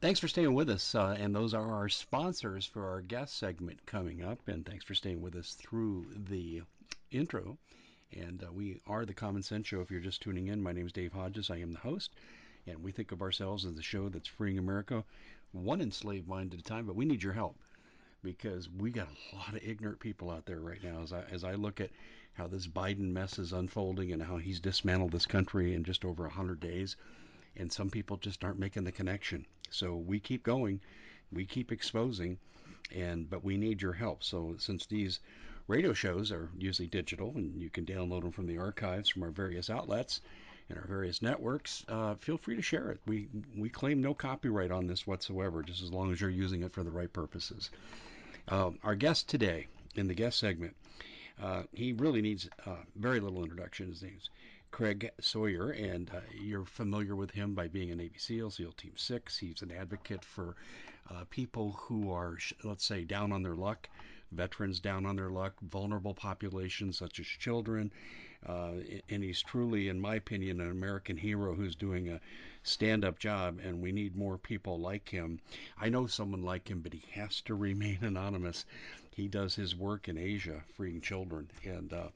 Thanks for staying with us. Uh, and those are our sponsors for our guest segment coming up. And thanks for staying with us through the intro. And uh, we are the Common Sense Show. If you're just tuning in, my name is Dave Hodges. I am the host. And we think of ourselves as the show that's freeing America one enslaved mind at a time. But we need your help because we got a lot of ignorant people out there right now. As I, as I look at how this Biden mess is unfolding and how he's dismantled this country in just over 100 days, and some people just aren't making the connection. So we keep going, we keep exposing, and but we need your help. So since these radio shows are usually digital and you can download them from the archives from our various outlets and our various networks, uh, feel free to share it. We we claim no copyright on this whatsoever, just as long as you're using it for the right purposes. Um, our guest today in the guest segment, uh, he really needs uh, very little introduction. His name's Craig Sawyer, and uh, you're familiar with him by being a Navy SEAL, SEAL Team 6. He's an advocate for uh, people who are, let's say, down on their luck, veterans down on their luck, vulnerable populations such as children. Uh, and he's truly, in my opinion, an American hero who's doing a stand up job, and we need more people like him. I know someone like him, but he has to remain anonymous. He does his work in Asia, freeing children. And uh,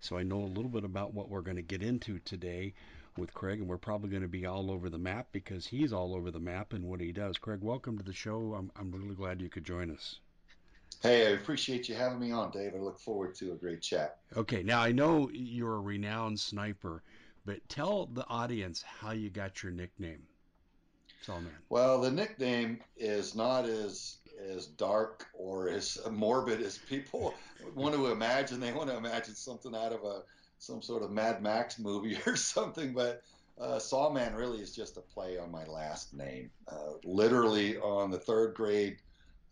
so I know a little bit about what we're going to get into today with Craig, and we're probably going to be all over the map because he's all over the map and what he does. Craig, welcome to the show. I'm, I'm really glad you could join us. Hey, I appreciate you having me on, Dave. I look forward to a great chat. Okay, now I know you're a renowned sniper, but tell the audience how you got your nickname. Sawman. Well, the nickname is not as as dark or as morbid as people want to imagine. They want to imagine something out of a some sort of Mad Max movie or something, but uh, Sawman really is just a play on my last name. Uh, literally on the third grade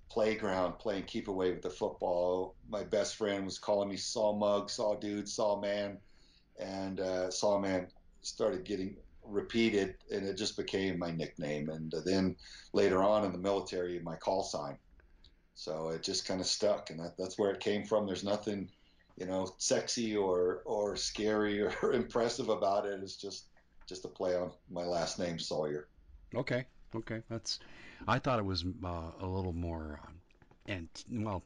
playground playing keep away with the football, my best friend was calling me Saw Mug, Saw Dude, Saw Man, and uh, Sawman started getting repeated, and it just became my nickname. And then later on in the military, my call sign. So it just kind of stuck, and that, that's where it came from. There's nothing, you know, sexy or or scary or impressive about it. It's just just a play on my last name, Sawyer. Okay, okay, that's. I thought it was uh, a little more, uh, and well,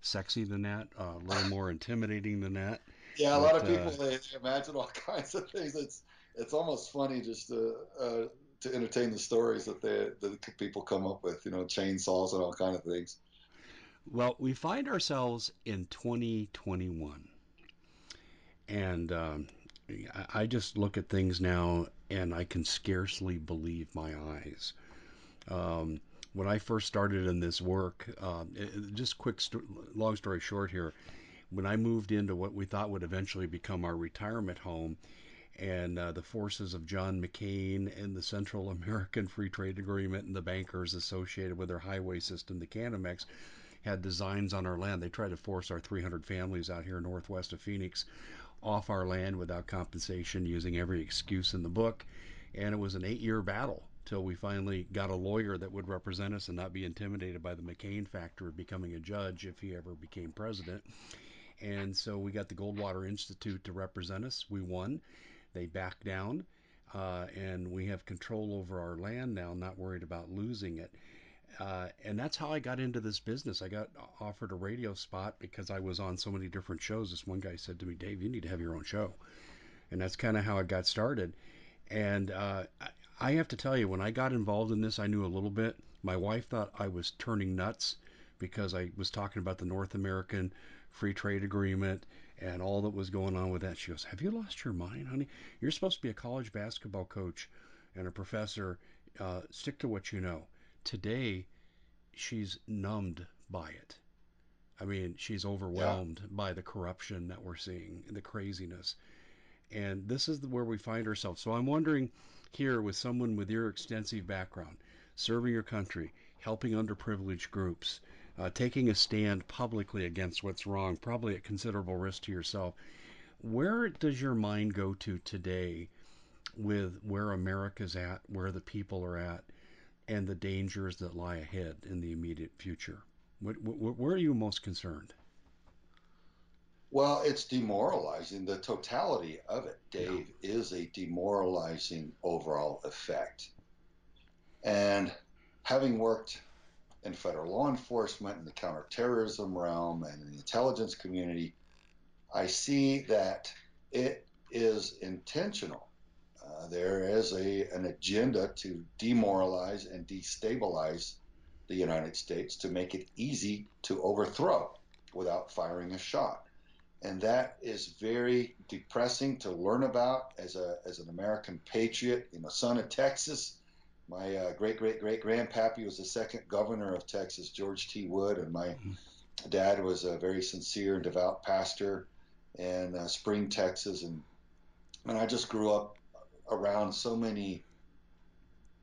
sexy than that, uh, a little more intimidating than that. Yeah, a but, lot of people uh, they imagine all kinds of things. It's it's almost funny just to uh, to entertain the stories that they that people come up with. You know, chainsaws and all kind of things. Well, we find ourselves in 2021, and um, I just look at things now and I can scarcely believe my eyes. Um, when I first started in this work, uh, just quick, st- long story short here, when I moved into what we thought would eventually become our retirement home, and uh, the forces of John McCain and the Central American Free Trade Agreement and the bankers associated with their highway system, the Canamex, had designs on our land. They tried to force our 300 families out here northwest of Phoenix off our land without compensation, using every excuse in the book. And it was an eight year battle till we finally got a lawyer that would represent us and not be intimidated by the McCain factor of becoming a judge if he ever became president. And so we got the Goldwater Institute to represent us. We won. They backed down, uh, and we have control over our land now, not worried about losing it. Uh, and that's how I got into this business. I got offered a radio spot because I was on so many different shows. This one guy said to me, Dave, you need to have your own show. And that's kind of how I got started. And uh, I have to tell you, when I got involved in this, I knew a little bit. My wife thought I was turning nuts because I was talking about the North American Free Trade Agreement and all that was going on with that. She goes, Have you lost your mind, honey? You're supposed to be a college basketball coach and a professor. Uh, stick to what you know. Today, she's numbed by it. I mean, she's overwhelmed yeah. by the corruption that we're seeing, the craziness. And this is where we find ourselves. So I'm wondering here, with someone with your extensive background, serving your country, helping underprivileged groups, uh, taking a stand publicly against what's wrong, probably at considerable risk to yourself. Where does your mind go to today with where America's at, where the people are at, and the dangers that lie ahead in the immediate future? What, what, where are you most concerned? Well, it's demoralizing. The totality of it, Dave, yeah. is a demoralizing overall effect. And having worked in federal law enforcement, in the counterterrorism realm, and in the intelligence community, I see that it is intentional. Uh, there is a, an agenda to demoralize and destabilize the United States to make it easy to overthrow without firing a shot. And that is very depressing to learn about as, a, as an American patriot, you know, son of Texas. My uh, great great great grandpappy was the second governor of Texas, George T. Wood, and my mm-hmm. dad was a very sincere and devout pastor in uh, Spring, Texas, and and I just grew up around so many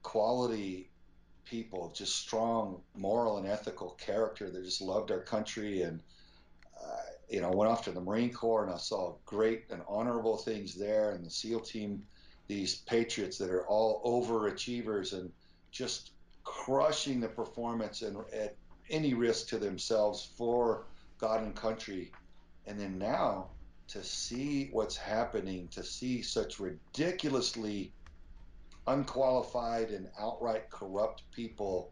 quality people, just strong moral and ethical character that just loved our country. And, uh, you know, went off to the Marine Corps and I saw great and honorable things there. And the SEAL team, these patriots that are all overachievers and just crushing the performance and at any risk to themselves for God and country. And then now to see what's happening, to see such ridiculously unqualified and outright corrupt people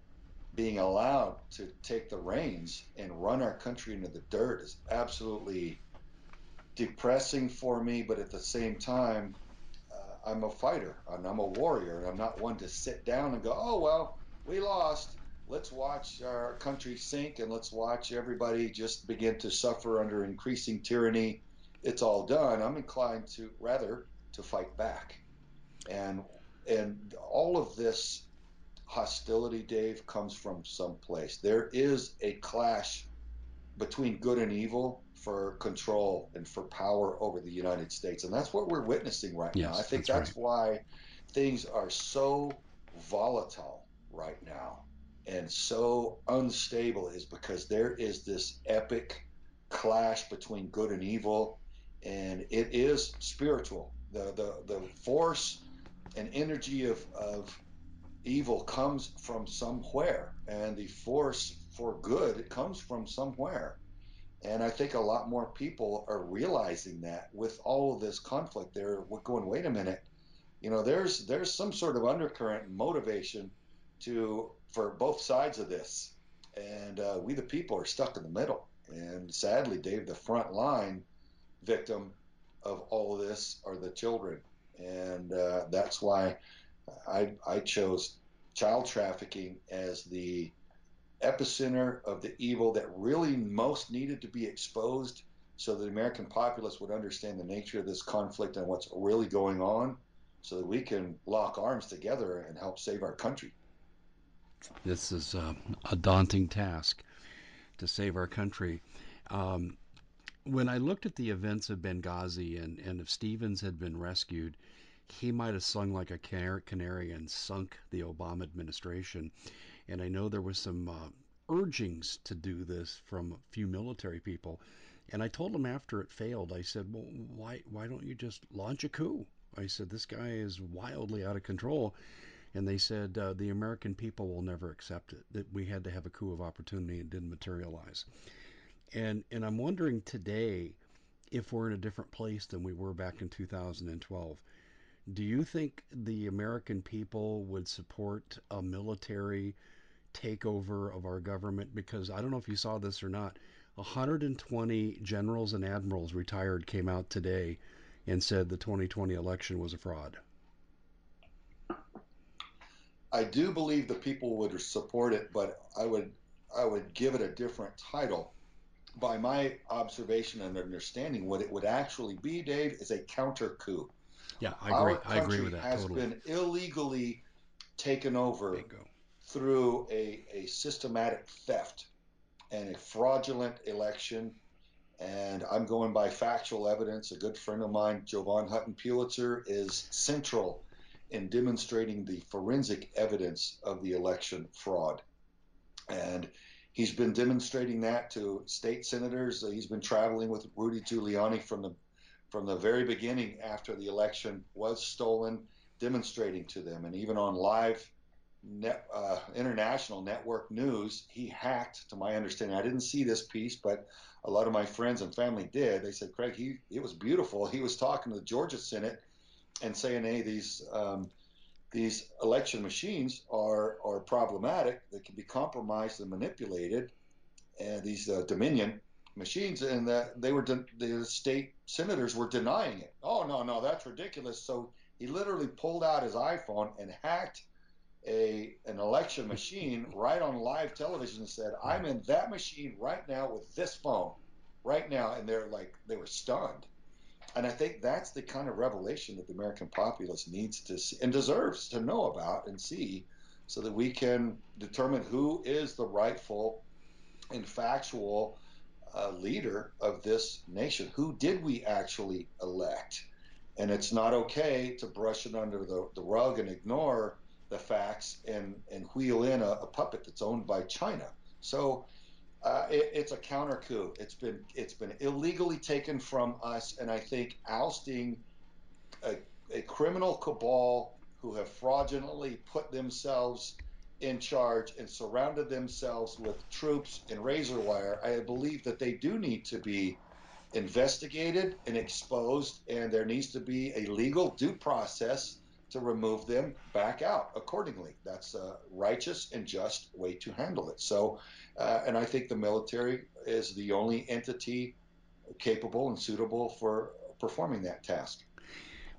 being allowed to take the reins and run our country into the dirt is absolutely depressing for me. But at the same time, uh, I'm a fighter and I'm a warrior, and I'm not one to sit down and go, oh, well, we lost. Let's watch our country sink and let's watch everybody just begin to suffer under increasing tyranny. It's all done. I'm inclined to rather to fight back. And and all of this hostility, Dave, comes from someplace. There is a clash between good and evil for control and for power over the United States. And that's what we're witnessing right yes, now. I think that's, that's right. why things are so volatile right now and so unstable is because there is this epic clash between good and evil and it is spiritual. The the the force and energy of, of evil comes from somewhere, and the force for good it comes from somewhere. And I think a lot more people are realizing that with all of this conflict, they're going, wait a minute, you know, there's there's some sort of undercurrent motivation to for both sides of this, and uh, we the people are stuck in the middle. And sadly, Dave, the front line victim of all of this are the children, and uh, that's why I, I chose child trafficking as the epicenter of the evil that really most needed to be exposed so the American populace would understand the nature of this conflict and what's really going on so that we can lock arms together and help save our country. This is uh, a daunting task to save our country. Um, when I looked at the events of Benghazi and, and if Stevens had been rescued, he might have sung like a canary and sunk the Obama administration. And I know there was some uh, urgings to do this from a few military people. And I told him after it failed, I said, "Well, why why don't you just launch a coup?" I said, "This guy is wildly out of control." And they said uh, the American people will never accept it. That we had to have a coup of opportunity and didn't materialize. And and I'm wondering today if we're in a different place than we were back in 2012 do you think the American people would support a military takeover of our government? Because I don't know if you saw this or not. 120 generals and admirals retired came out today and said the 2020 election was a fraud. I do believe the people would support it, but I would I would give it a different title. By my observation and understanding, what it would actually be, Dave, is a counter coup. Yeah, I agree. Our country I agree with that. Has totally. been illegally taken over Bingo. through a, a systematic theft and a fraudulent election. And I'm going by factual evidence. A good friend of mine, Jovan Hutton Pulitzer, is central in demonstrating the forensic evidence of the election fraud. And he's been demonstrating that to state senators. He's been traveling with Rudy Giuliani from the from the very beginning after the election was stolen, demonstrating to them. And even on live net, uh, international network news, he hacked, to my understanding. I didn't see this piece, but a lot of my friends and family did. They said, Craig, he, it was beautiful. He was talking to the Georgia Senate and saying, hey, these. Um, these election machines are are problematic. They can be compromised and manipulated, and these uh, Dominion machines, and that they were de- the state senators were denying it. Oh no, no, that's ridiculous. So he literally pulled out his iPhone and hacked a an election machine right on live television and said, "I'm in that machine right now with this phone, right now," and they're like they were stunned. And I think that's the kind of revelation that the American populace needs to see and deserves to know about and see so that we can determine who is the rightful and factual uh, leader of this nation. Who did we actually elect? And it's not okay to brush it under the, the rug and ignore the facts and, and wheel in a, a puppet that's owned by China. So uh, it, it's a counter coup. It's been it's been illegally taken from us, and I think ousting a, a criminal cabal who have fraudulently put themselves in charge and surrounded themselves with troops and razor wire. I believe that they do need to be investigated and exposed, and there needs to be a legal due process to remove them back out accordingly. That's a righteous and just way to handle it. So, uh, and I think the military is the only entity capable and suitable for performing that task.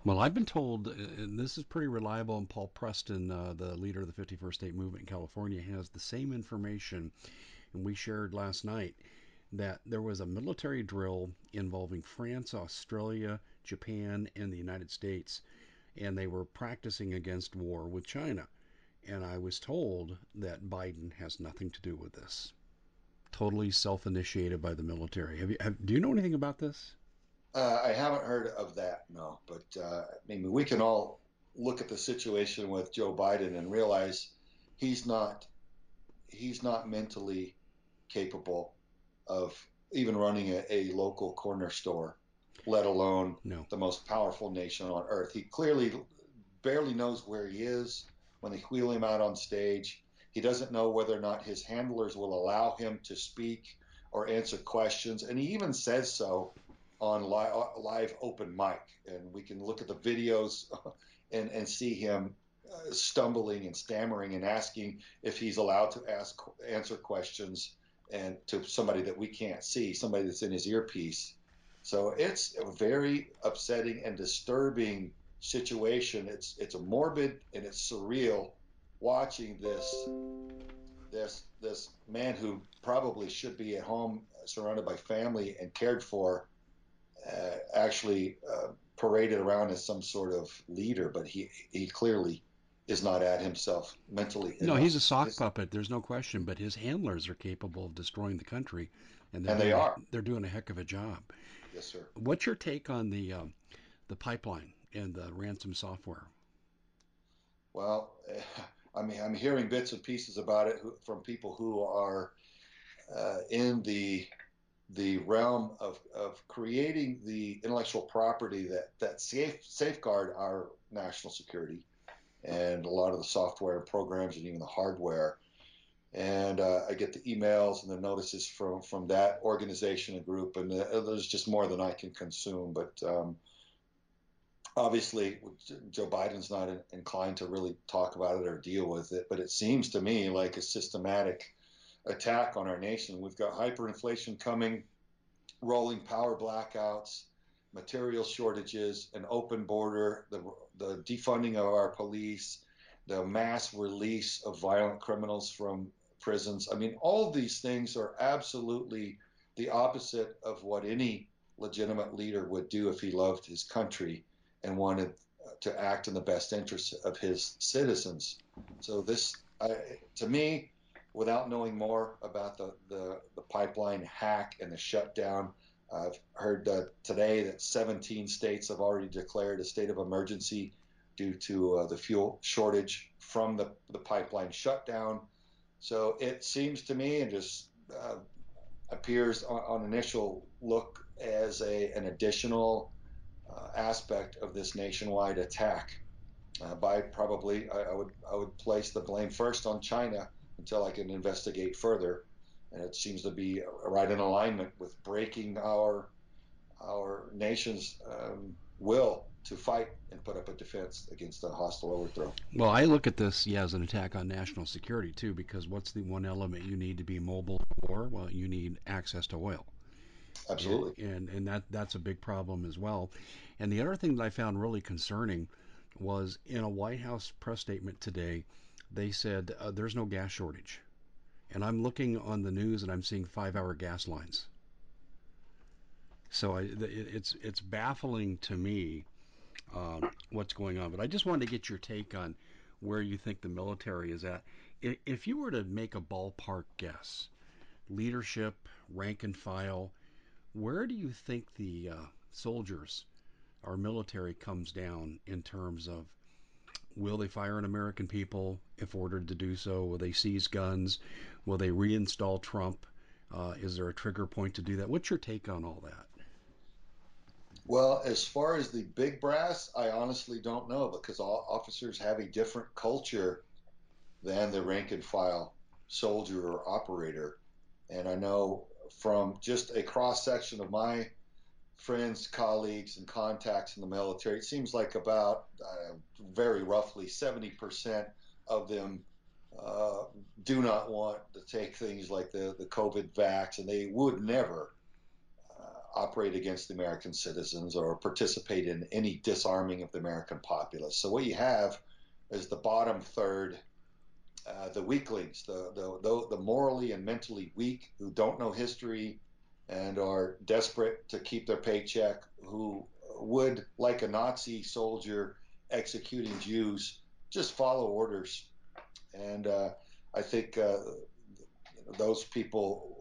Well, I've been told, uh, and this is pretty reliable, and Paul Preston, uh, the leader of the 51st State Movement in California, has the same information, and we shared last night that there was a military drill involving France, Australia, Japan, and the United States, and they were practicing against war with China. And I was told that Biden has nothing to do with this. Totally self-initiated by the military. Have you? Have, do you know anything about this? Uh, I haven't heard of that, no. But uh, I mean, we can all look at the situation with Joe Biden and realize he's not he's not mentally capable of even running a, a local corner store, let alone no. the most powerful nation on earth. He clearly barely knows where he is when they wheel him out on stage. He doesn't know whether or not his handlers will allow him to speak or answer questions, and he even says so on live, live open mic, and we can look at the videos and, and see him uh, stumbling and stammering and asking if he's allowed to ask answer questions and to somebody that we can't see, somebody that's in his earpiece. So it's a very upsetting and disturbing situation. It's it's a morbid and it's surreal watching this this this man who probably should be at home surrounded by family and cared for uh, actually uh, paraded around as some sort of leader, but he he clearly is not at himself mentally. No, he's a sock his, puppet. There's no question. But his handlers are capable of destroying the country, and, and they are. They're doing a heck of a job. Yes, sir. What's your take on the um, the pipeline and the ransom software? Well, I mean, I'm hearing bits and pieces about it from people who are uh, in the the realm of, of creating the intellectual property that, that safe, safeguard our national security and a lot of the software and programs and even the hardware. And uh, I get the emails and the notices from, from that organization and group, and uh, there's just more than I can consume. But um, obviously, Joe Biden's not inclined to really talk about it or deal with it, but it seems to me like a systematic attack on our nation. We've got hyperinflation coming, rolling power blackouts, material shortages, an open border, the, the defunding of our police, the mass release of violent criminals from prisons. I mean, all these things are absolutely the opposite of what any legitimate leader would do if he loved his country and wanted to act in the best interest of his citizens. So this, to me, without knowing more about the, the, the pipeline hack and the shutdown. I've heard today that 17 states have already declared a state of emergency due to uh, the fuel shortage from the, the pipeline shutdown. So it seems to me and just uh, appears on, on, initial look as a, an additional uh, aspect of this nationwide attack. Uh, by probably, I, I, would I would place the blame first on China until I can investigate further. And it seems to be right in alignment with breaking our our nation's um, will to fight and put up a defense against a hostile overthrow. Well, I look at this, yeah, as an attack on national security too, because what's the one element you need to be mobile in war? Well, you need access to oil. Absolutely. And, and, and that that's a big problem as well. And the other thing that I found really concerning was in a White House press statement today, they said uh, there's no gas shortage. And I'm looking on the news and I'm seeing five-hour gas lines. So I, it's it's baffling to me um, what's going on. But I just wanted to get your take on where you think the military is at. If you were to make a ballpark guess, leadership, rank and file, where do you think the uh, soldiers, our military, comes down in terms of will they fire on American people if ordered to do so? Will they seize guns? Will they reinstall Trump? Uh, is there a trigger point to do that? What's your take on all that? Well, as far as the big brass, I honestly don't know because all officers have a different culture than the rank and file soldier or operator. And I know from just a cross section of my friends, colleagues, and contacts in the military, it seems like about uh, very roughly 70% of them uh, do not want to take things like the, the COVID vax, and they would never operate against the American citizens or participate in any disarming of the American populace. So what you have is the bottom third uh, the weaklings, the, the, the morally and mentally weak who don't know history and are desperate to keep their paycheck, who would, like a Nazi soldier executing Jews, just follow orders. And uh, I think uh, those people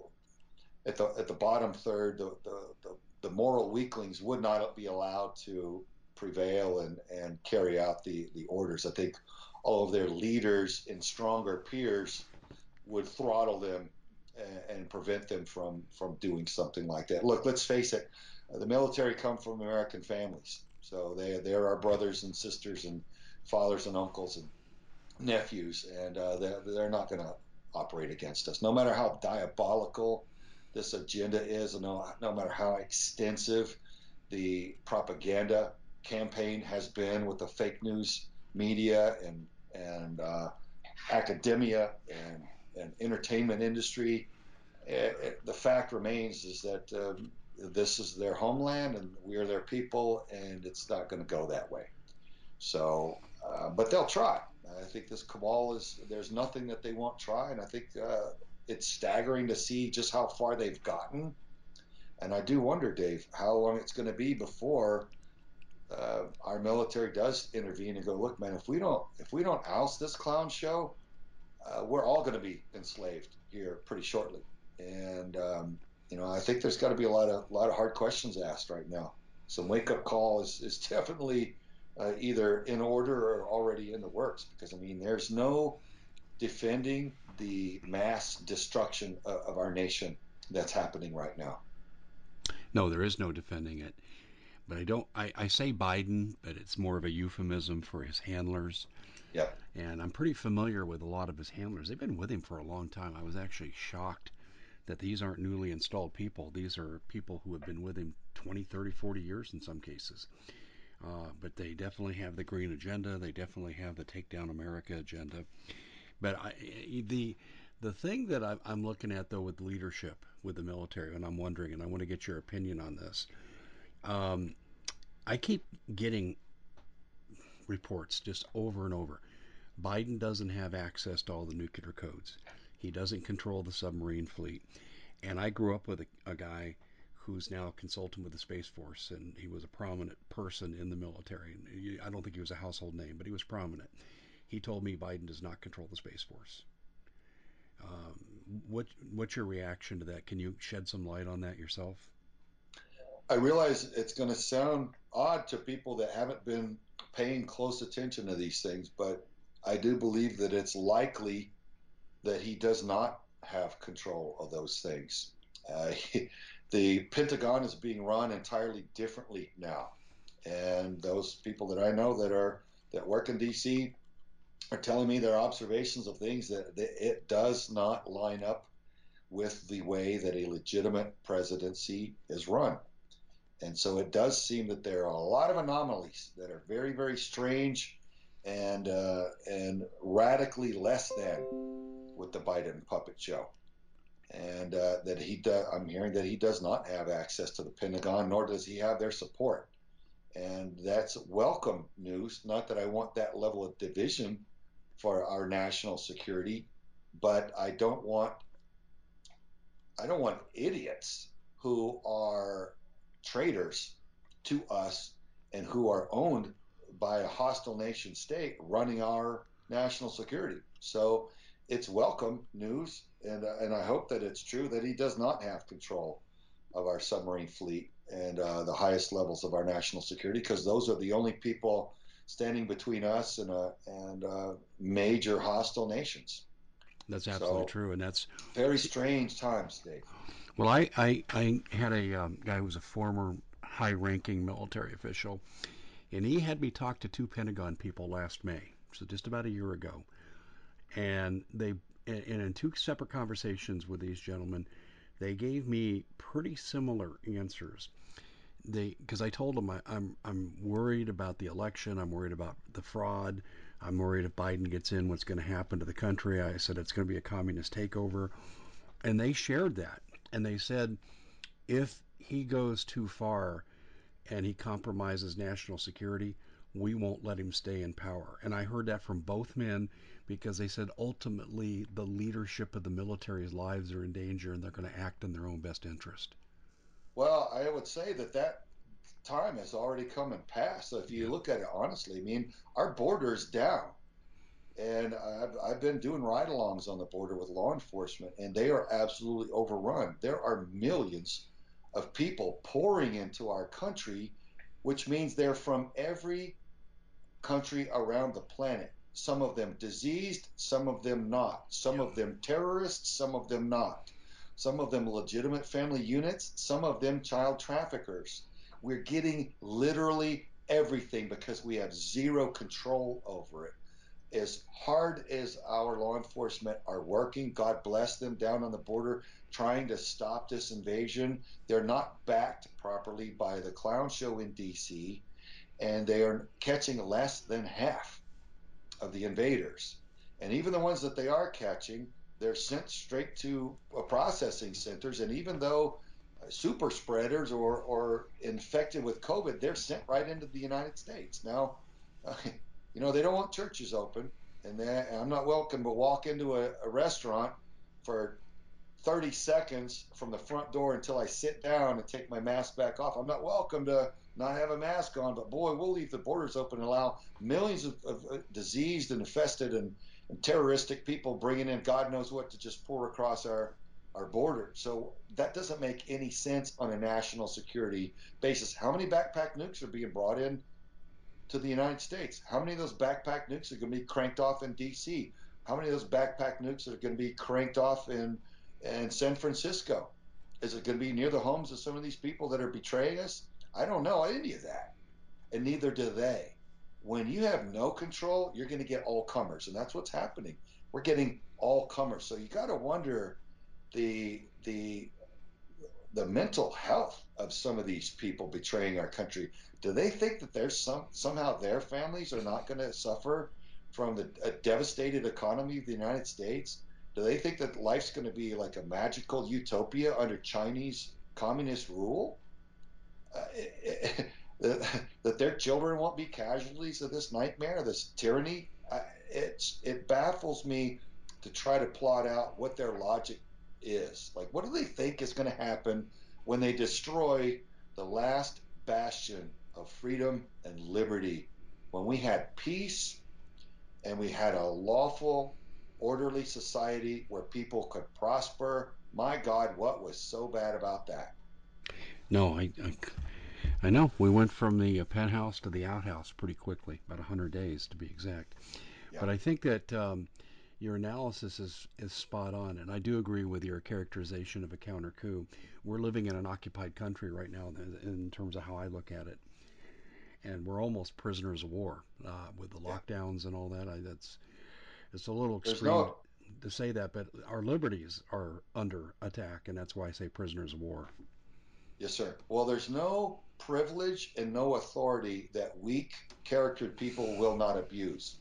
at the at the bottom third, the, the, the, the moral weaklings would not be allowed to prevail and, and carry out the, the orders. I think all of their leaders and stronger peers would throttle them and, and prevent them from from doing something like that. Look, let's face it, the military come from American families, so they they're our brothers and sisters and fathers and uncles and nephews, and uh, they're, they're not going to operate against us, no matter how diabolical this agenda is, no, no matter how extensive the propaganda campaign has been with the fake news media and and uh, academia and, and entertainment industry, it, eh, it, eh, the fact remains is that um, this is their homeland and we are their people, and it's not going to go that way. So, uh, but they'll try. I think this cabal is there's nothing that they won't try, and I think uh, it's staggering to see just how far they've gotten. And I do wonder, Dave, how long it's going to be before uh, our military does intervene and go, look, man, if we don't if we don't oust this clown show, uh, we're all going to be enslaved here pretty shortly. And um, you know, I think there's got to be a lot of lot of hard questions asked right now. Some wake up call is is definitely uh, either in order or already in the works because I mean, there's no defending the mass destruction of, of our nation that's happening right now. No, there is no defending it. But I don't. I, I say Biden, but it's more of a euphemism for his handlers. Yep. And I'm pretty familiar with a lot of his handlers. They've been with him for a long time. I was actually shocked that these aren't newly installed people. These are people who have been with him 20, 30, 40 years in some cases. Uh, but they definitely have the green agenda. They definitely have the take down America agenda. But I, the the thing that I'm looking at though with leadership with the military, and I'm wondering, and I want to get your opinion on this. Um, I keep getting reports just over and over. Biden doesn't have access to all the nuclear codes. He doesn't control the submarine fleet. And I grew up with a, a guy who's now a consultant with the Space Force, and he was a prominent person in the military. I don't think he was a household name, but he was prominent. He told me Biden does not control the Space Force. Um, what what's your reaction to that? Can you shed some light on that yourself? I realize it's going to sound odd to people that haven't been paying close attention to these things, but I do believe that it's likely that he does not have control of those things. Uh, he, the Pentagon is being run entirely differently now, and those people that I know that are that work in D.C. are telling me their observations of things that, that it does not line up with the way that a legitimate presidency is run. And so it does seem that there are a lot of anomalies that are very, very strange and uh, and radically less than with the Biden puppet show. And uh, that he, do, I'm hearing that he does not have access to the Pentagon, nor does he have their support. And that's welcome news. Not that I want that level of division for our national security, but I don't want I don't want idiots who are traitors to us and who are owned by a hostile nation state running our national security. So it's welcome news, and and I hope that it's true that he does not have control of our submarine fleet and uh, the highest levels of our national security, because those are the only people standing between us and uh, and uh, major hostile nations. That's absolutely so, true, and that's very strange times, Dave. Well, I I, I had a um, guy who was a former high-ranking military official, and he had me talk to two Pentagon people last May, so just about a year ago, and they and in two separate conversations with these gentlemen, they gave me pretty similar answers. They because I told them I, I'm I'm worried about the election. I'm worried about the fraud. I'm worried if Biden gets in, what's going to happen to the country. I said it's going to be a communist takeover, and they shared that. And they said if he goes too far and he compromises national security, we won't let him stay in power. And I heard that from both men because they said ultimately the leadership of the military's lives are in danger and they're going to act in their own best interest. Well, I would say that that time has already come and passed. So if you look at it honestly, I mean, our border is down. And I've, I've been doing ride alongs on the border with law enforcement, and they are absolutely overrun. There are millions of people pouring into our country, which means they're from every country around the planet. Some of them diseased, some of them not. Some of them terrorists, some of them not. Some of them legitimate family units, some of them child traffickers. We're getting literally everything because we have zero control over it. As hard as our law enforcement are working, God bless them down on the border, trying to stop this invasion, they're not backed properly by the clown show in DC, and they are catching less than half of the invaders. And even the ones that they are catching, they're sent straight to processing centers. And even though super spreaders or, or infected with COVID, they're sent right into the United States. Now, uh, you know, they don't want churches open, and I'm not welcome to walk into a, a restaurant for 30 seconds from the front door until I sit down and take my mask back off. I'm not welcome to not have a mask on, but boy, we'll leave the borders open and allow millions of, of uh, diseased and infested and, and terroristic people bringing in God knows what to just pour across our our border. So that doesn't make any sense on a national security basis. How many backpack nukes are being brought in to the United States? How many of those backpack nukes are going to be cranked off in D.C.? How many of those backpack nukes are going to be cranked off in in San Francisco? Is it going to be near the homes of some of these people that are betraying us? I don't know any of that, and neither do they. When you have no control, you're going to get all comers, and that's what's happening. We're getting all comers. So you got to wonder the the the mental health of some of these people betraying our country. Do they think that there's some somehow their families are not going to suffer from the devastated economy of the United States? Do they think that life's going to be like a magical utopia under Chinese communist rule? Uh, that their children won't be casualties of this nightmare, this tyranny? It's it baffles me to try to plot out what their logic is. Like, what do they think is going to happen when they destroy the last bastion of freedom and liberty? When we had peace and we had a lawful, orderly society where people could prosper. My God, what was so bad about that? No, I, I, I know. We went from the penthouse to the outhouse pretty quickly, about 100 days to be exact. Yeah. But I think that um, your analysis is, is spot on, and I do agree with your characterization of a counter coup. We're living in an occupied country right now in, in terms of how I look at it, and we're almost prisoners of war uh, with the lockdowns yeah. and all that. I, that's it's a little extreme no... to say that, but our liberties are under attack, and that's why I say prisoners of war. Yes, sir. Well, there's no privilege and no authority that weak charactered people will not abuse.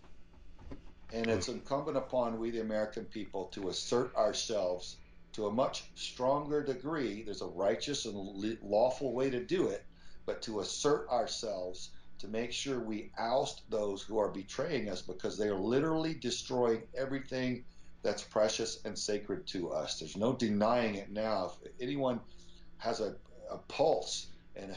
And it's hmm. incumbent upon we, the American people, to assert ourselves to a much stronger degree. There's a righteous and lawful way to do it, but to assert ourselves to make sure we oust those who are betraying us because they are literally destroying everything that's precious and sacred to us. There's no denying it now. If anyone has a, a pulse and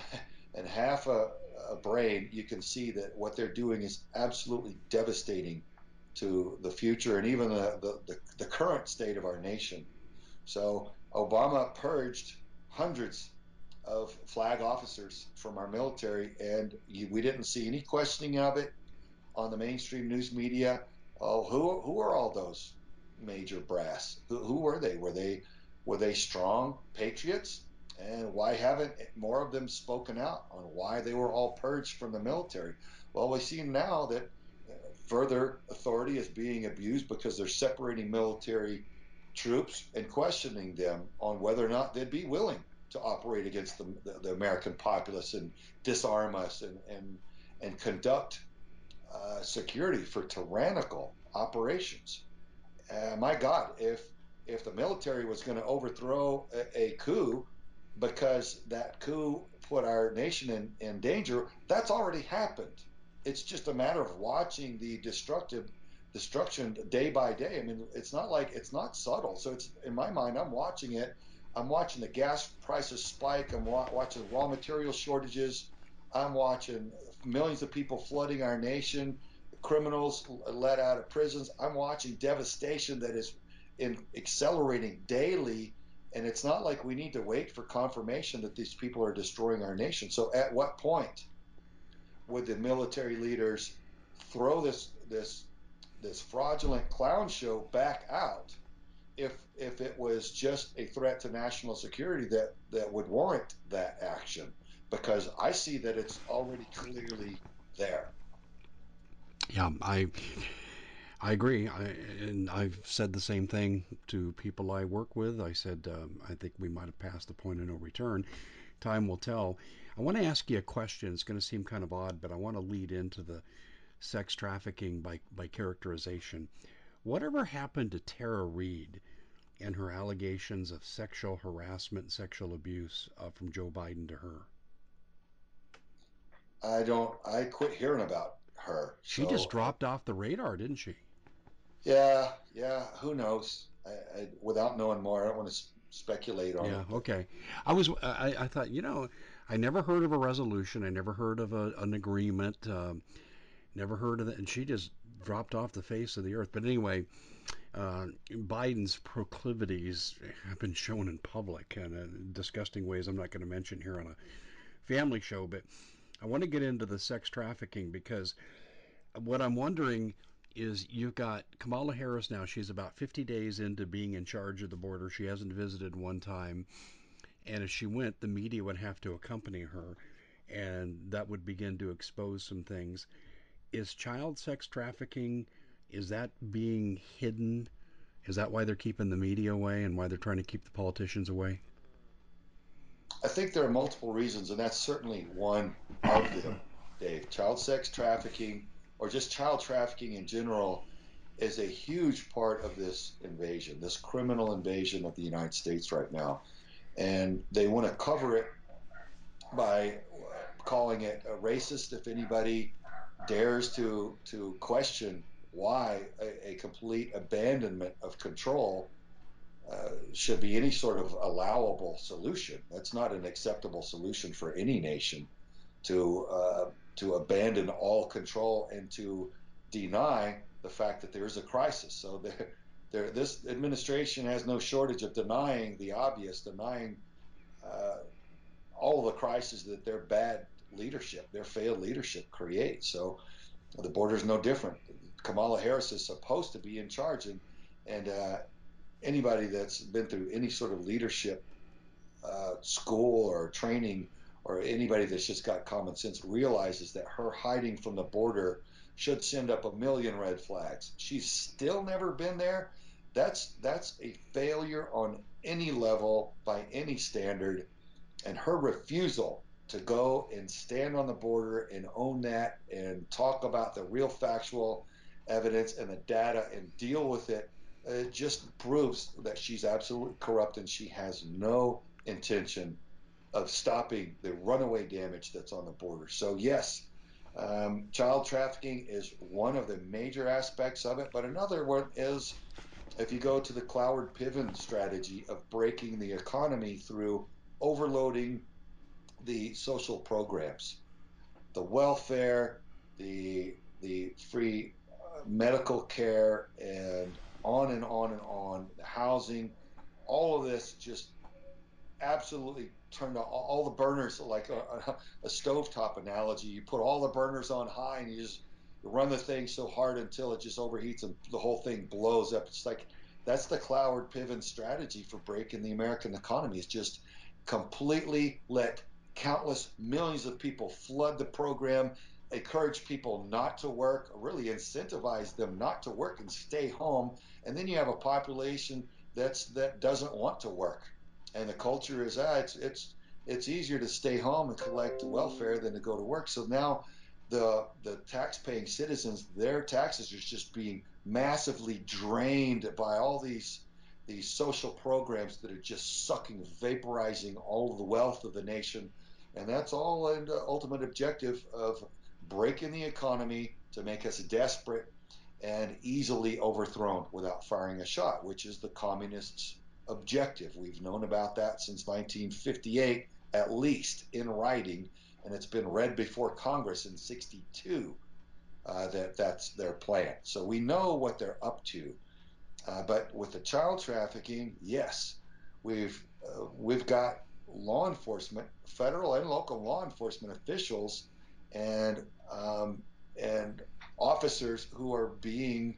and half a, a brain, you can see that what they're doing is absolutely devastating to the future and even the, the, the, the current state of our nation. So Obama purged hundreds of flag officers from our military, and we didn't see any questioning of it on the mainstream news media. Oh, who who are all those major brass? Who, who were they? Were they were they strong patriots? And why haven't more of them spoken out on why they were all purged from the military? Well, we see now that uh, further authority is being abused because they're separating military troops and questioning them on whether or not they'd be willing to operate against the, the, the American populace and disarm us and and and conduct uh, security for tyrannical operations. Uh, my God, if if the military was going to overthrow a, a, coup because that coup put our nation in, in danger, that's already happened. It's just a matter of watching the destructive destruction day by day. I mean, it's not like it's not subtle. So it's in my mind, I'm watching it. I'm watching the gas prices spike. I'm wa- watching raw material shortages. I'm watching millions of people flooding our nation, criminals let out of prisons. I'm watching devastation that is in accelerating daily. And it's not like we need to wait for confirmation that these people are destroying our nation. So at what point would the military leaders throw this this this fraudulent clown show back out if if it was just a threat to national security that that would warrant that action because I see that it's already clearly there. Yeah, I I agree. I, and I've said the same thing to people I work with. I said um, I think we might have passed the point of no return. Time will tell. I want to ask you a question. It's going to seem kind of odd, but I want to lead into the sex trafficking by, by characterization. Whatever happened to Tara Reade and her allegations of sexual harassment sexual abuse uh, from Joe Biden to her? I don't. I quit hearing about her. She so, just dropped off the radar, didn't she? Yeah, yeah. Who knows? I, I, without knowing more, I don't want to speculate on yeah, it. Okay. I was. I, I thought. You know, I never heard of a resolution. I never heard of a, an agreement. Um, never heard of it, and she just dropped off the face of the earth. But anyway, uh, Biden's proclivities have been shown in public in uh, disgusting ways. I'm not going to mention here on a family show, but I want to get into the sex trafficking because what I'm wondering is you've got Kamala Harris now. She's about 50 days into being in charge of the border. She hasn't visited one time. And if she went, the media would have to accompany her, and that would begin to expose some things. Is child sex trafficking is that being hidden? Is that why they're keeping the media away and why they're trying to keep the politicians away? I think there are multiple reasons, and that's certainly one of them, Dave. Child sex trafficking, or just child trafficking in general, is a huge part of this invasion, this criminal invasion of the United States right now. And they want to cover it by calling it a racist if anybody dares to to question why a, a complete abandonment of control uh, should be any sort of allowable solution. That's not an acceptable solution for any nation to uh, to abandon all control and to deny the fact that there is a crisis. So there, there, this administration has no shortage of denying the obvious, denying uh, all the crises that their bad leadership, their failed leadership creates. So the border is no different. Kamala Harris is supposed to be in charge, and and uh, anybody that's been through any sort of leadership uh, school or training, or anybody that's just got common sense realizes that her hiding from the border should send up a million red flags. She's still never been there. That's that's a failure on any level by any standard, and her refusal to go and stand on the border and own that and talk about the real factual evidence and the data and deal with it, it just proves that she's absolutely corrupt and she has no intention of stopping the runaway damage that's on the border. So, yes, um, child trafficking is one of the major aspects of it, but another one is if you go to the Cloward Piven strategy of breaking the economy through overloading the social programs, the welfare, the the free uh, medical care, and on and on and on, the housing, all of this just absolutely turned all the burners like a, a stovetop analogy. You put all the burners on high and you just run the thing so hard until it just overheats and the whole thing blows up. It's like that's the Cloward Piven strategy for breaking the American economy. Is just completely let countless millions of people flood the program, encourage people not to work, really incentivize them not to work and stay home, and then you have a population that's that doesn't want to work and the culture is ah, it's it's it's easier to stay home and collect welfare than to go to work. So now the the tax-paying citizens, their taxes are just being massively drained by all these these social programs that are just sucking, vaporizing all of the wealth of the nation, and that's all an ultimate objective of breaking the economy to make us desperate and easily overthrown without firing a shot, which is the communists' objective. We've known about that since 1958, at least in writing, and it's been read before Congress in 62 uh, that that's their plan. So we know what they're up to. Uh, but with the child trafficking, yes, we've uh, we've got law enforcement, federal and local law enforcement officials, and um, and officers who are being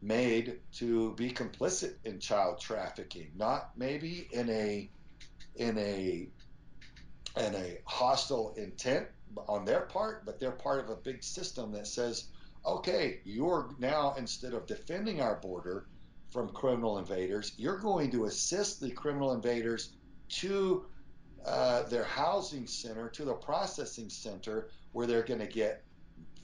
made to be complicit in child trafficking, not maybe in a in a in a hostile intent on their part, but they're part of a big system that says, okay, you're now instead of defending our border from criminal invaders, you're going to assist the criminal invaders to uh, their housing center, to the processing center, where they're going to get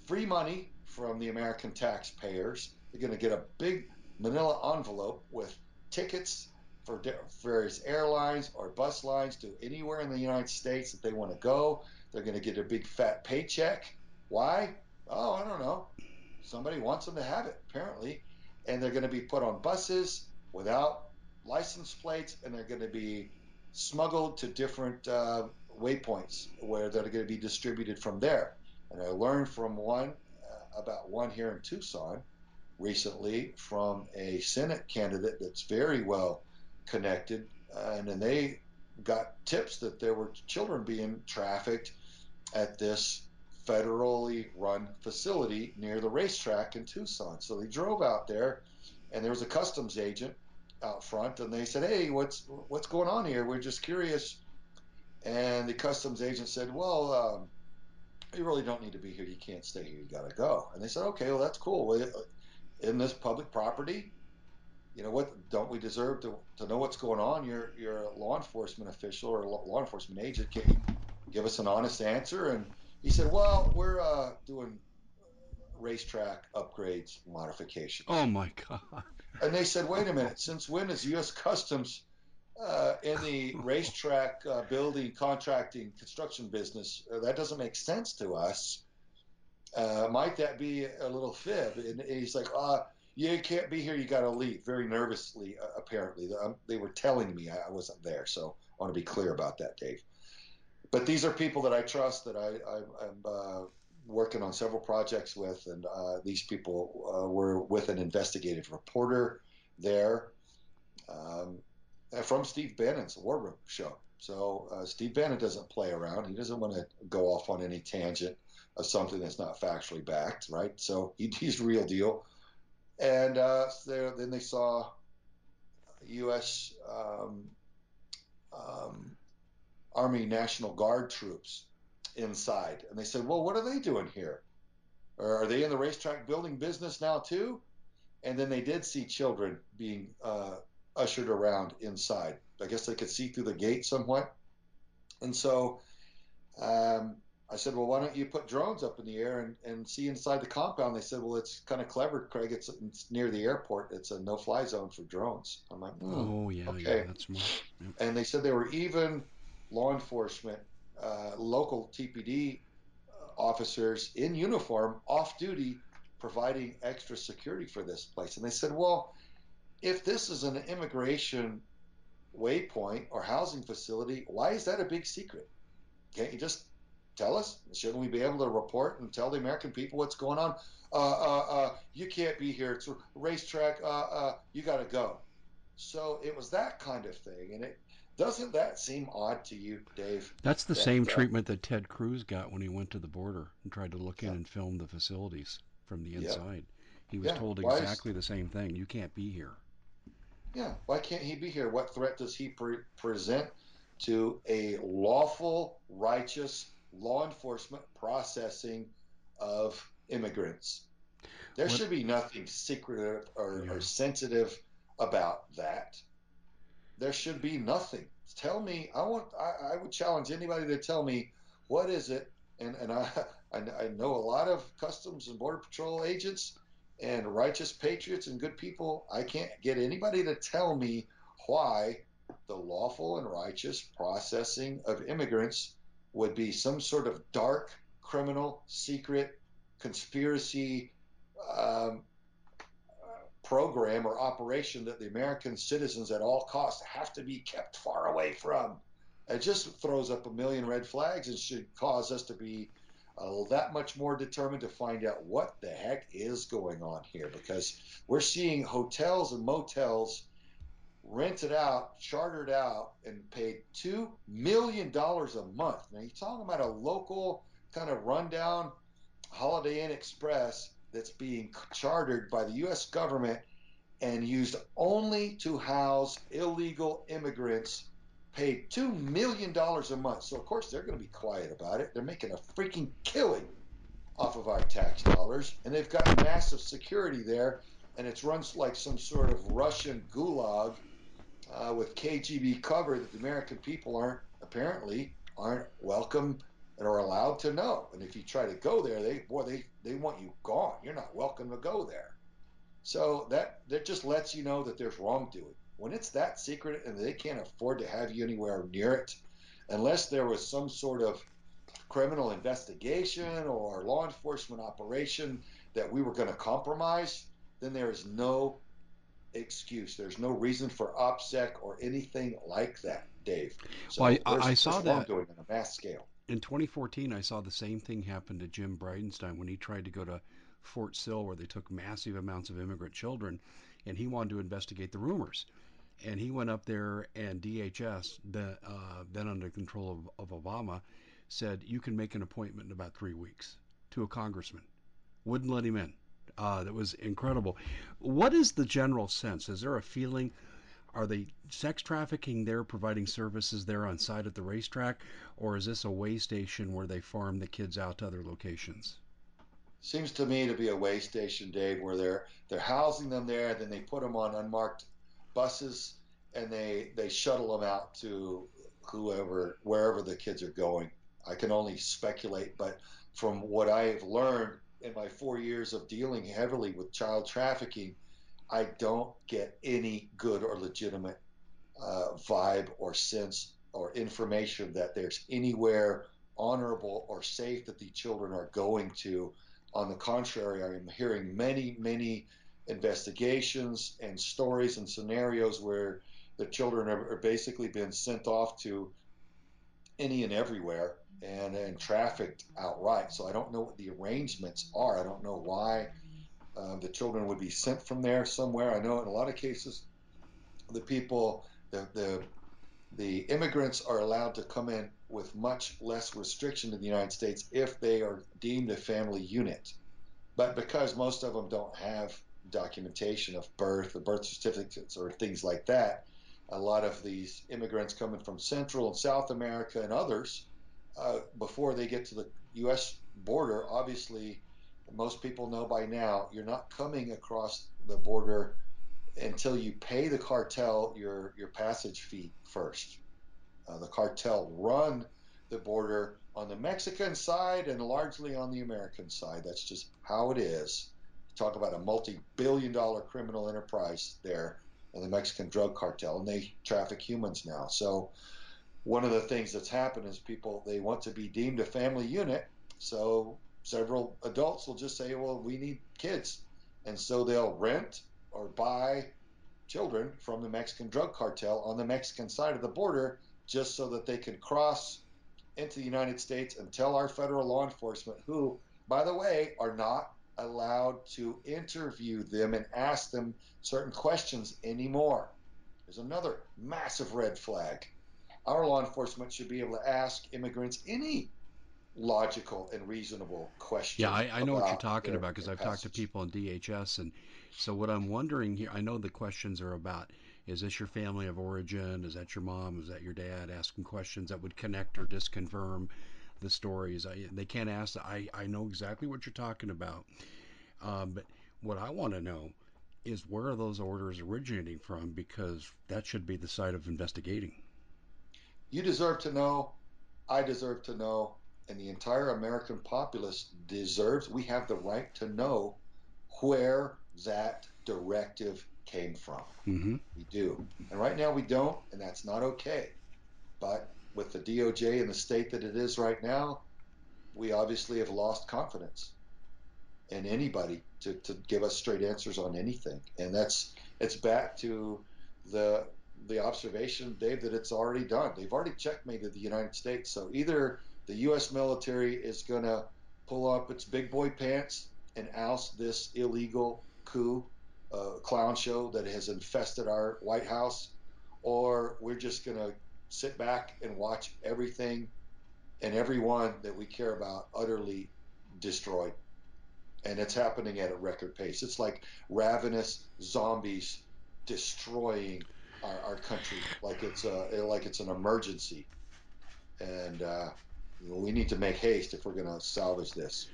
free money from the American taxpayers. They're going to get a big manila envelope with tickets for various airlines or bus lines to anywhere in the United States that they want to go. They're going to get a big fat paycheck. Why? Oh, I don't know. Somebody wants them to have it, apparently. And they're going to be put on buses without license plates, and they're going to be smuggled to different uh, waypoints where they're going to be distributed from there. And I learned from one uh, about one here in Tucson recently from a Senate candidate that's very well connected. Uh, and then they got tips that there were children being trafficked at this federally run facility near the racetrack in Tucson. So they drove out there, and there was a customs agent out front, and they said, "Hey, what's what's going on here? We're just curious." And the customs agent said, "Well, um, you really don't need to be here. You can't stay here. You got to go. And they said, okay, well, that's cool. In this public property, you know what? Don't we deserve to, to know what's going on? You're you're a law enforcement official or a law enforcement agent. Can you give us an honest answer? And he said, well, we're uh, doing racetrack upgrades modifications. Oh my God. And they said, wait a minute, since when is U.S. Customs uh, in the racetrack uh, building, contracting, construction business. Uh, that doesn't make sense to us. Uh, might that be a little fib? And, he's like, uh, you can't be here. You got to leave. Very nervously, uh, apparently. Um, they were telling me I, wasn't there. So I want to be clear about that, Dave. But these are people that I trust that I, am uh, working on several projects with. And these people were with an investigative reporter there. Um, uh, from Steve Bannon's War Room show. So uh, Steve Bannon doesn't play around. He doesn't want to go off on any tangent of something that's not factually backed, right? So he, he's real deal. And uh, so then they saw U.S. Um, um, Army National Guard troops inside, and they said, "Well, what are they doing here? Or are they in the racetrack building business now too?" And then they did see children being uh, ushered around inside. I guess they could see through the gate somewhat. And so Um, I said, well, why don't you put drones up in the air and, and see inside the compound? They said, well, it's kind of clever, Craig. It's, it's near the airport. It's a no-fly zone for drones. I'm like, hmm, oh yeah, okay. Yeah, that's smart. Yep. And they said there were even law enforcement, uh, local TPD uh, officers in uniform, off duty, providing extra security for this place. And they said, well, if this is an immigration waypoint or housing facility, why is that a big secret? Can't you just tell us? Shouldn't we be able to report and tell the American people what's going on? Uh, uh, uh, you can't be here. It's a racetrack. Uh, uh, you got to go. So it was that kind of thing, and it doesn't that seem odd to you, Dave? That's the that, same uh, treatment that Ted Cruz got when he went to the border and tried to look yeah. in and film the facilities from the inside. Yeah. He was yeah. told exactly is, the same thing. You can't be here. Yeah, why can't he be here? What threat does he pre- present to a lawful, righteous law enforcement processing of immigrants. There what? should be nothing secretive or, yeah. or, sensitive about that. There should be nothing. Tell me, I want, I, I, would challenge anybody to tell me what is it, and, and I, I, I know a lot of Customs and Border Patrol agents and righteous patriots and good people. I can't get anybody to tell me why the lawful and righteous processing of immigrants would be some sort of dark, criminal, secret conspiracy um, program or operation that the American citizens at all costs have to be kept far away from. It just throws up a million red flags and should cause us to be uh, that much more determined to find out what the heck is going on here because we're seeing hotels and motels rented out, chartered out, and paid $2 million a month. Now, you're talking about a local kind of rundown Holiday Inn Express that's being chartered by the U.S. government and used only to house illegal immigrants, paid $2 million a month. So, of course, they're going to be quiet about it. They're making a freaking killing off of our tax dollars, and they've got massive security there, and it's run like some sort of Russian gulag uh, with KGB cover that the American people aren't apparently aren't welcome and are allowed to know. And if you try to go there, they boy they they want you gone. You're not welcome to go there. So that that just lets you know that there's wrongdoing. When it's that secret and they can't afford to have you anywhere near it, unless there was some sort of criminal investigation or law enforcement operation that we were going to compromise, then there is no excuse. There's no reason for OPSEC or anything like that, Dave. So well, I, I saw that doing on a mass scale. In 2014, I saw the same thing happen to Jim Bridenstine when he tried to go to Fort Sill, where they took massive amounts of immigrant children, and he wanted to investigate the rumors. And he went up there, and DHS, the, uh, then under control of, of Obama, said you can make an appointment in about three weeks to a congressman. Wouldn't let him in. Uh, that was incredible. What is the general sense? Is there a feeling? Are they sex trafficking there, providing services there on site at the racetrack, or is this a way station where they farm the kids out to other locations? Seems to me to be a way station, Dave, where they're they're housing them there, then they put them on unmarked buses, and they they shuttle them out to whoever wherever the kids are going. I can only speculate, but from what I've learned, in my four years of dealing heavily with child trafficking, I don't get any good or legitimate uh, vibe or sense or information that there's anywhere honorable or safe that the children are going to. On the contrary, I am hearing many, many investigations and stories and scenarios where the children are, basically being sent off to any and everywhere and, then trafficked outright. So I don't know what the arrangements are. I don't know why uh, the children would be sent from there somewhere. I know in a lot of cases, the people, the, the, the immigrants are allowed to come in with much less restriction in the United States if they are deemed a family unit. But because most of them don't have documentation of birth or birth certificates or things like that, a lot of these immigrants coming from Central and South America and others uh, before they get to the U.S. border. Obviously, most people know by now you're not coming across the border until you pay the cartel your your passage fee first. Uh, the cartel run the border on the Mexican side and largely on the American side. That's just how it is. Talk about a multi billion dollar criminal enterprise there in the Mexican drug cartel, and they traffic humans now. So, one of the things that's happened is people they want to be deemed a family unit. So, several adults will just say, Well, we need kids. And so they'll rent or buy children from the Mexican drug cartel on the Mexican side of the border just so that they can cross into the United States and tell our federal law enforcement, who, by the way, are not allowed to interview them and ask them certain questions anymore. There's another massive red flag. Our law enforcement should be able to ask immigrants any logical and reasonable question. Yeah, I, I know what you're talking their, about because I've passage. talked to people in DHS, and so what I'm wondering here, I know the questions are about is this your family of origin? Is that your mom? Is that your dad? Asking questions that would connect or disconfirm the stories. I, they can't ask. I I know exactly what you're talking about, um, but what I want to know is where are those orders originating from? Because that should be the site of investigating. You deserve to know. I deserve to know. And the entire American populace deserves. We have the right to know where that directive came from. Mm-hmm. We do. And right now we don't, and that's not okay. But with the DOJ and the state that it is right now, we obviously have lost confidence in anybody to, to give us straight answers on anything. And that's it's back to the the observation, Dave, that it's already done. They've already checkmated the United States. So either the US military is gonna pull up its big boy pants and oust this illegal coup uh, clown show that has infested our White House, or we're just going to sit back and watch everything and everyone that we care about utterly destroyed. And it's happening at a record pace. It's like ravenous zombies destroying our, our country like it's a like it's an emergency. And uh, we need to make haste if we're going to salvage this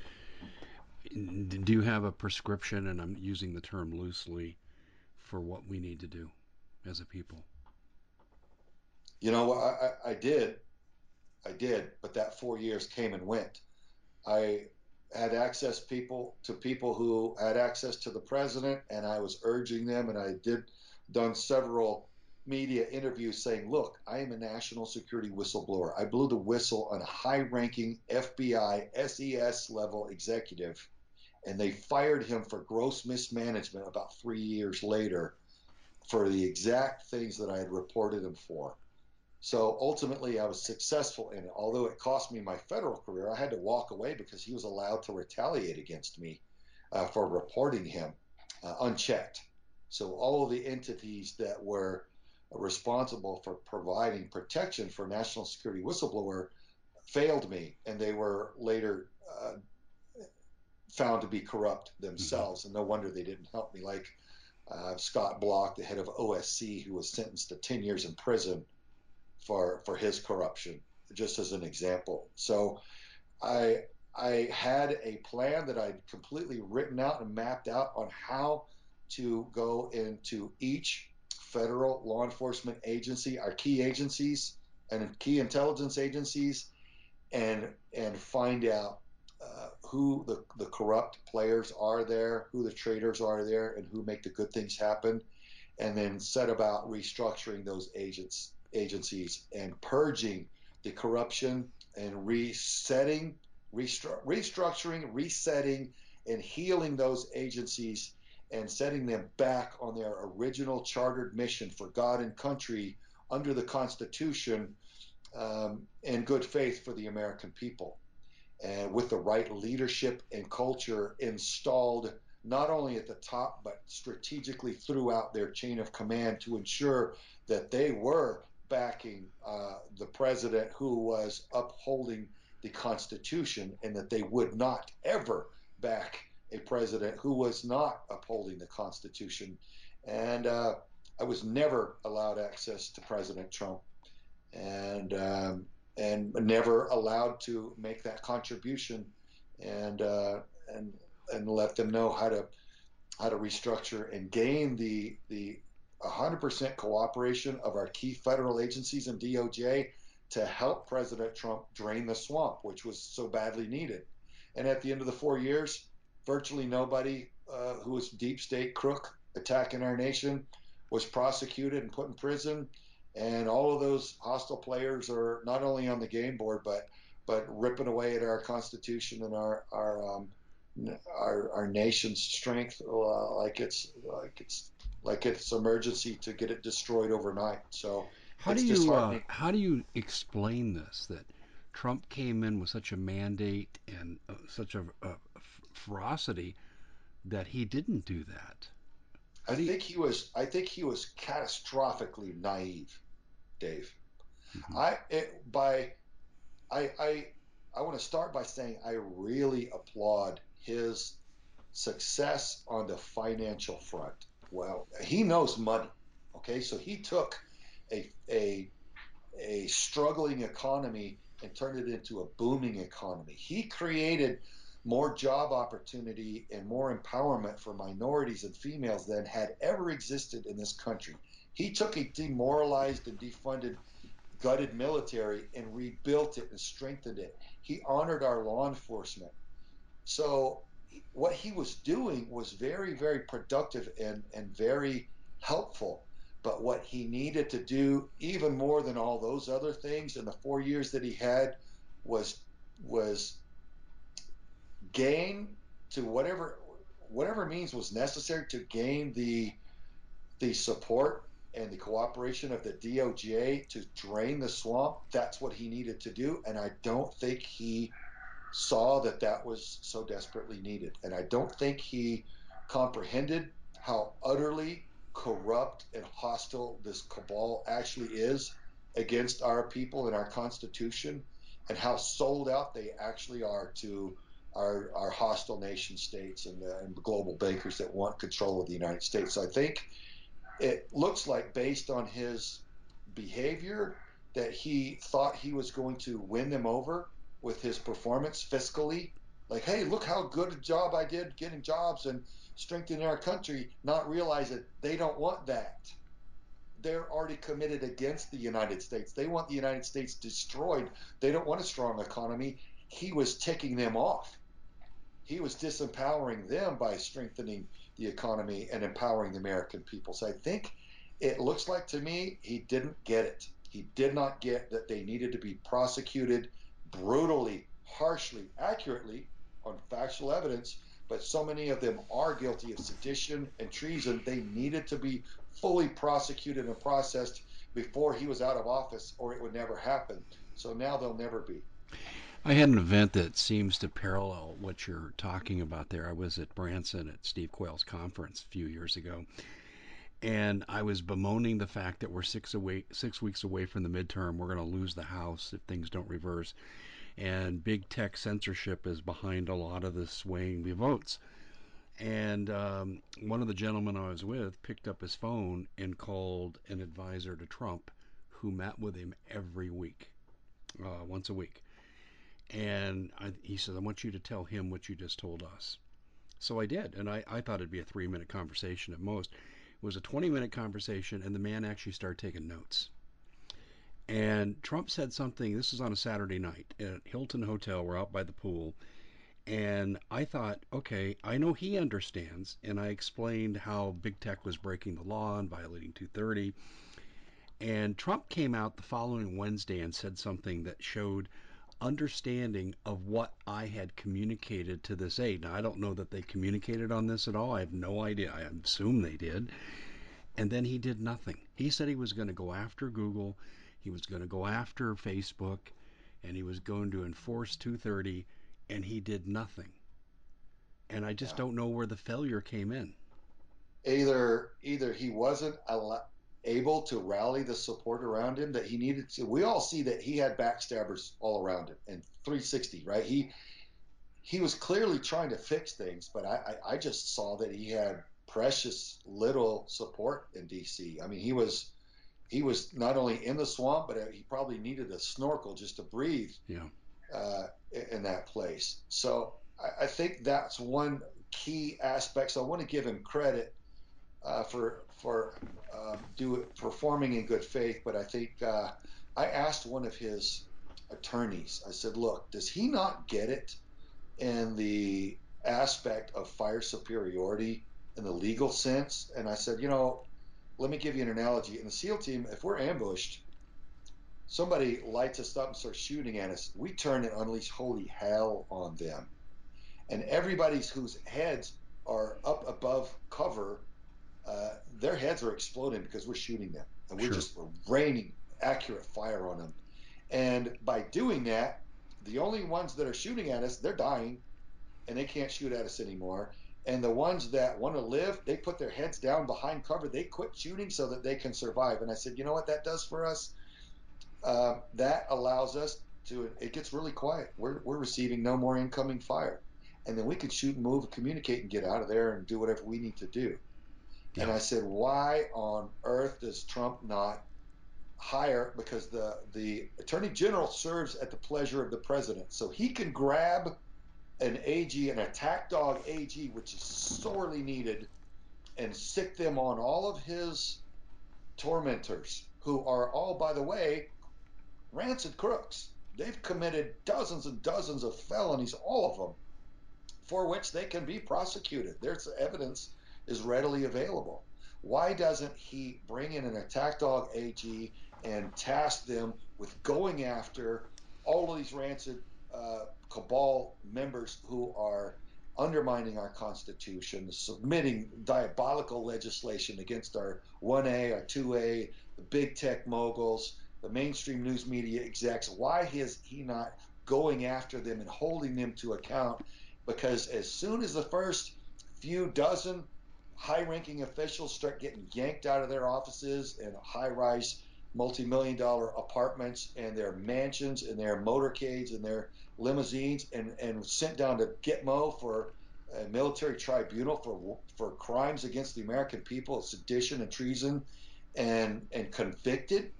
do you have a prescription, and I'm using the term loosely, for what we need to do as a people? You know, I, I did. I did, but that four years came and went. I had access people to people who had access to the president, and I was urging them, and I did done several media interviews saying, "Look, I am a national security whistleblower. I blew the whistle on a high-ranking FBI SES level executive and they fired him for gross mismanagement about three years later for the exact things that I had reported him for. So ultimately, I was successful in it. Although it cost me my federal career, I had to walk away because he was allowed to retaliate against me uh, for reporting him uh, unchecked. So all of the entities that were responsible for providing protection for national security whistleblower failed me, and they were later uh, found to be corrupt themselves, and no wonder they didn't help me. Like uh, Scott Bloch, the head of OSC, who was sentenced to 10 years in prison for for his corruption, just as an example. So, I I had a plan that I'd completely written out and mapped out on how to go into each federal law enforcement agency, our key agencies and key intelligence agencies, and and find out uh, who the, the corrupt players are there, who the traitors are there, and who make the good things happen, and then set about restructuring those agents agencies and purging the corruption and resetting, restru- restructuring, resetting, and healing those agencies and setting them back on their original chartered mission for God and country under the Constitution um, in good faith for the American people and with the right leadership and culture installed not only at the top but strategically throughout their chain of command to ensure that they were backing uh, the president who was upholding the Constitution and that they would not ever back a president who was not upholding the Constitution. And uh, I was never allowed access to President Trump. And um, and never allowed to make that contribution and uh, and and let them know how to how to restructure and gain the the 100% cooperation of our key federal agencies and DOJ to help President Trump drain the swamp, which was so badly needed. And at the end of the four years, virtually nobody uh, who was deep state crook attacking our nation was prosecuted and put in prison. And all of those hostile players are not only on the game board, but but ripping away at our Constitution and our our um, our, our nation's strength uh, like it's like it's like it's emergency to get it destroyed overnight. So how do you uh, how do you explain this that Trump came in with such a mandate and uh, such a, a, ferocity that he didn't do that? I think he was I think he was catastrophically naive, Dave. Mm-hmm. I it, by I I I want to start by saying I really applaud his success on the financial front. Well, he knows money. Okay, so he took a a a struggling economy and turned it into a booming economy. He created more job opportunity and more empowerment for minorities and females than had ever existed in this country. He took a demoralized and defunded, gutted military and rebuilt it and strengthened it. He honored our law enforcement. So, what he was doing was very, very productive and, and very helpful. But what he needed to do, even more than all those other things in the four years that he had, was was gain to whatever whatever means was necessary to gain the the support and the cooperation of the DOJ to drain the swamp. That's what he needed to do, and I don't think he saw that that was so desperately needed, and I don't think he comprehended how utterly corrupt and hostile this cabal actually is against our people and our Constitution, and how sold out they actually are to our, our hostile nation states and the, and global bankers that want control of the United States. So I think it looks like, based on his behavior, that he thought he was going to win them over with his performance fiscally. Like, hey, look how good a job I did getting jobs and strengthening our country, not realizing they don't want that. They're already committed against the United States. They want the United States destroyed. They don't want a strong economy. He was ticking them off he was disempowering them by strengthening the economy and empowering the American people. So I think it looks like to me he didn't get it. He did not get that they needed to be prosecuted brutally, harshly, accurately on factual evidence, but so many of them are guilty of sedition and treason. They needed to be fully prosecuted and processed before he was out of office, or it would never happen. So now they'll never be. I had an event that seems to parallel what you're talking about there. I was at Branson at Steve Quayle's conference a few years ago, and I was bemoaning the fact that we're six away, six weeks away from the midterm. We're going to lose the House if things don't reverse, and big tech censorship is behind a lot of the swaying the votes. And um, one of the gentlemen I was with picked up his phone and called an advisor to Trump, who met with him every week, uh, once a week and I, he said, I want you to tell him what you just told us. So I did, and I, I thought it'd be a three minute conversation at most. It was a 20 minute conversation, and the man actually started taking notes. And Trump said something, this was on a Saturday night at Hilton Hotel, we're out by the pool. And I thought, okay, I know he understands. And I explained how big tech was breaking the law and violating 230. And Trump came out the following Wednesday and said something that showed understanding of what I had communicated to this aide. Now, I don't know that they communicated on this at all. I have no idea. I assume they did. And then he did nothing. He said he was going to go after Google, he was going to go after Facebook, and he was going to enforce 230, and he did nothing. And I just yeah. don't know where the failure came in. Either either he wasn't able to rally the support around him that he needed to. We all see that he had backstabbers all around him and 360, right? He he was clearly trying to fix things, but I, I, I just saw that he had precious little support in DC. I mean, he was he was not only in the swamp, but he probably needed a snorkel just to breathe. Yeah. Uh, in that place. So I, I think that's one key aspect. So I want to give him credit uh, for for um, do performing in good faith, but I think uh, I asked one of his attorneys, I said, look, does he not get it in the aspect of fire superiority in the legal sense? And I said, you know, let me give you an analogy. In the SEAL team, if we're ambushed, somebody lights us up and starts shooting at us, we turn and unleash holy hell on them. And everybody's whose heads are up above cover, uh, their heads are exploding because we're shooting them. And we're sure. just raining accurate fire on them. And by doing that, the only ones that are shooting at us, they're dying and they can't shoot at us anymore. And the ones that want to live, they put their heads down behind cover. They quit shooting so that they can survive. And I said, you know what that does for us? Uh, that allows us to, it gets really quiet. We're, we're receiving no more incoming fire. And then we can shoot and move, communicate, and get out of there and do whatever we need to do. And I said, why on earth does Trump not hire because the the attorney general serves at the pleasure of the president, so he can grab an AG, an attack dog AG, which is sorely needed, and sick them on all of his tormentors, who are all, by the way, rancid crooks. They've committed dozens and dozens of felonies, all of them, for which they can be prosecuted. There's evidence is readily available. Why doesn't he bring in an attack dog AG and task them with going after all of these rancid uh, cabal members who are undermining our Constitution, submitting diabolical legislation against our 1A, our 2A, the big tech moguls, the mainstream news media execs. Why is he not going after them and holding them to account? Because as soon as the first few dozen high ranking officials start getting yanked out of their offices and high rise multi-million dollar apartments and their mansions and their motorcades and their limousines and, and sent down to Gitmo for a military tribunal for for crimes against the American people, sedition and treason, and and convicted.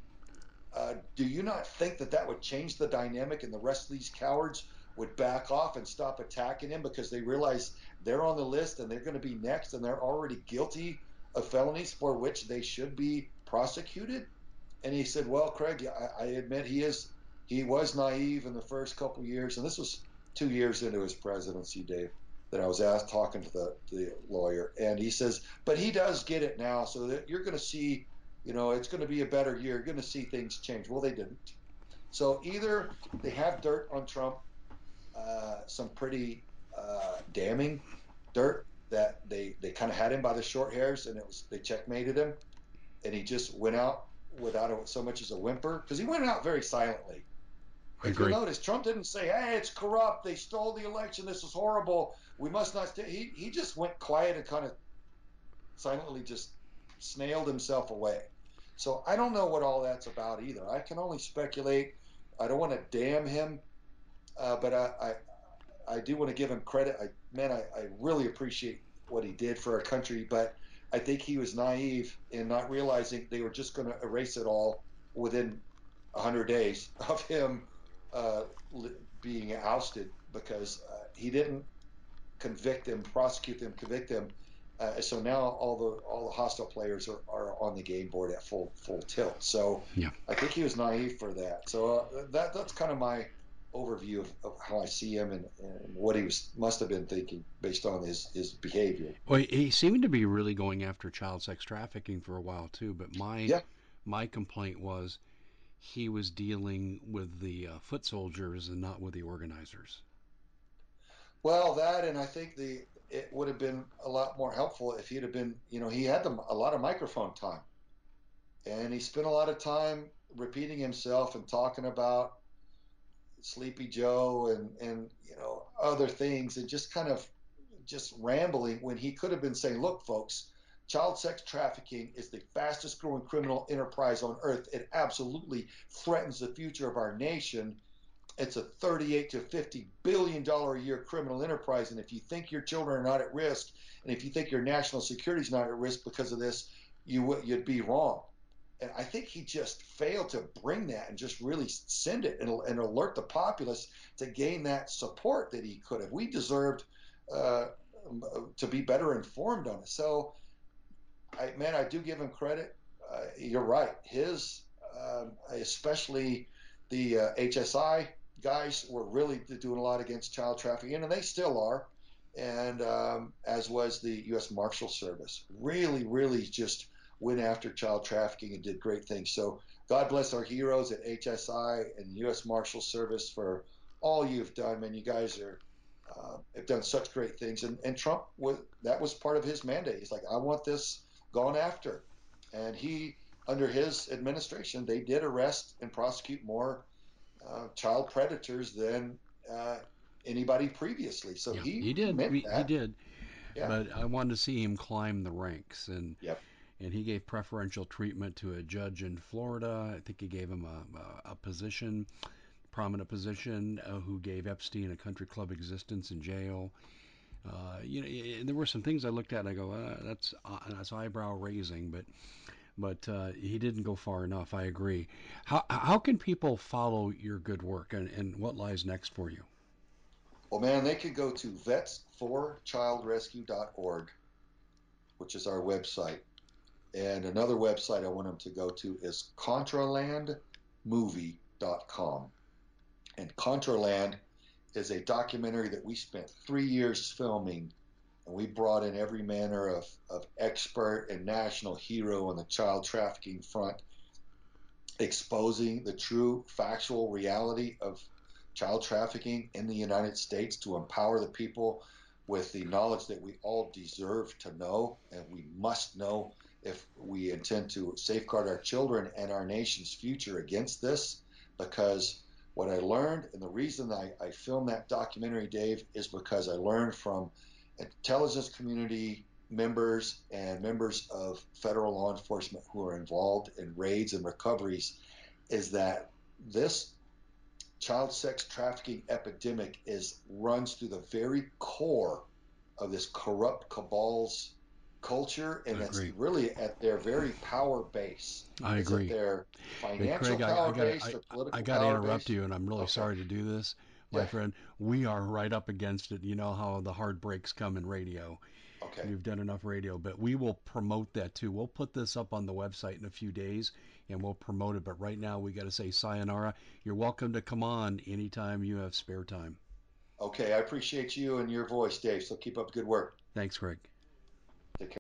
Uh, do you not think that that would change the dynamic and the rest of these cowards would back off and stop attacking him because they realize they're on the list and they're going to be next and they're already guilty of felonies for which they should be prosecuted? and he said, "Well, Craig, I, I admit he is he was naive in the first couple years, and this was two years into his presidency, Dave." That I was asked talking to the the lawyer, and he says, "But he does get it now, so that you're going to see, you know, it's going to be a better year. You're going to see things change." Well, they didn't. So either they have dirt on Trump, uh, some pretty uh, damning dirt that they they kind of had him by the short hairs, and it was they checkmated him, and he just went out without a, so much as a whimper because he went out very silently. I if agree. you notice, Trump didn't say, "Hey, it's corrupt. They stole the election. This is horrible. We must not." Stay. He he just went quiet and kind of silently just snailed himself away. So I don't know what all that's about either. I can only speculate. I don't want to damn him, uh, but I, I I do want to give him credit. I man, I, I really appreciate what he did for our country, but I think he was naive in not realizing they were just going to erase it all within 100 days of him uh, being ousted because uh, he didn't convict them, prosecute them, convict them. Uh, so now all the all the hostile players are, are on the game board at full full tilt. So yeah. I think he was naive for that. So uh, that that's kind of my overview of, of how I see him and, and what he was must have been thinking based on his, his behavior. Well, he seemed to be really going after child sex trafficking for a while too. But my yeah. my complaint was he was dealing with the uh, foot soldiers and not with the organizers. Well, that and I think the it would have been a lot more helpful if he'd have been, you know, he had them a lot of microphone time, and he spent a lot of time repeating himself and talking about Sleepy Joe and and you know other things and just kind of just rambling when he could have been saying, "Look, folks, child sex trafficking is the fastest growing criminal enterprise on earth. It absolutely threatens the future of our nation. It's a 38 to 50 billion dollar a year criminal enterprise, and if you think your children are not at risk, and if you think your national security is not at risk because of this, you would you'd be wrong." And I think he just failed to bring that and just really send it and, and alert the populace to gain that support that he could have. We deserved uh, to be better informed on it. So, I, man, I do give him credit. Uh, you're right. His um, especially the uh, HSI guys were really doing a lot against child trafficking, and they still are. And um, as was the U.S. Marshal Service, really, really just went after child trafficking and did great things. So God bless our heroes at HSI and U.S. Marshal Service for all you've done, man. You guys are uh, have done such great things. And, and Trump was that was part of his mandate. He's like, I want this gone after, and he under his administration they did arrest and prosecute more uh, child predators than uh, anybody previously. So yeah, he he did he, he did. Yeah. But I wanted to see him climb the ranks and. Yep and he gave preferential treatment to a judge in Florida. I think he gave him a, a, a position, prominent position, uh, who gave Epstein a country club existence in jail. Uh, you know, and there were some things I looked at and I go, uh, that's uh, that's eyebrow raising, but but uh, he didn't go far enough. I agree. How how can people follow your good work and, and what lies next for you? Well, man, they could go to vets4childrescue.org, which is our website. And another website I want them to go to is contralandmovie.com. And Contraland is a documentary that we spent three years filming, and we brought in every manner of, of expert and national hero on the child trafficking front, exposing the true factual reality of child trafficking in the United States to empower the people with the knowledge that we all deserve to know and we must know if we intend to safeguard our children and our nation's future against this. Because what I learned, and the reason I, I filmed that documentary, Dave, is because I learned from intelligence community members and members of federal law enforcement who are involved in raids and recoveries is that this child sex trafficking epidemic is runs through the very core of this corrupt cabal's culture, and it's really at their very power base. I it's agree. At their financial Craig, power I, I gotta, base, I, their political I got to interrupt base. you, and I'm really okay. sorry to do this, my yeah. friend. We are right up against it. You know how the hard breaks come in radio. Okay. You've done enough radio, but we will promote that too. We'll put this up on the website in a few days and we'll promote it. But right now, we got to say sayonara. You're welcome to come on anytime you have spare time. Okay. I appreciate you and your voice, Dave. So keep up good work. Thanks, Greg. Take care.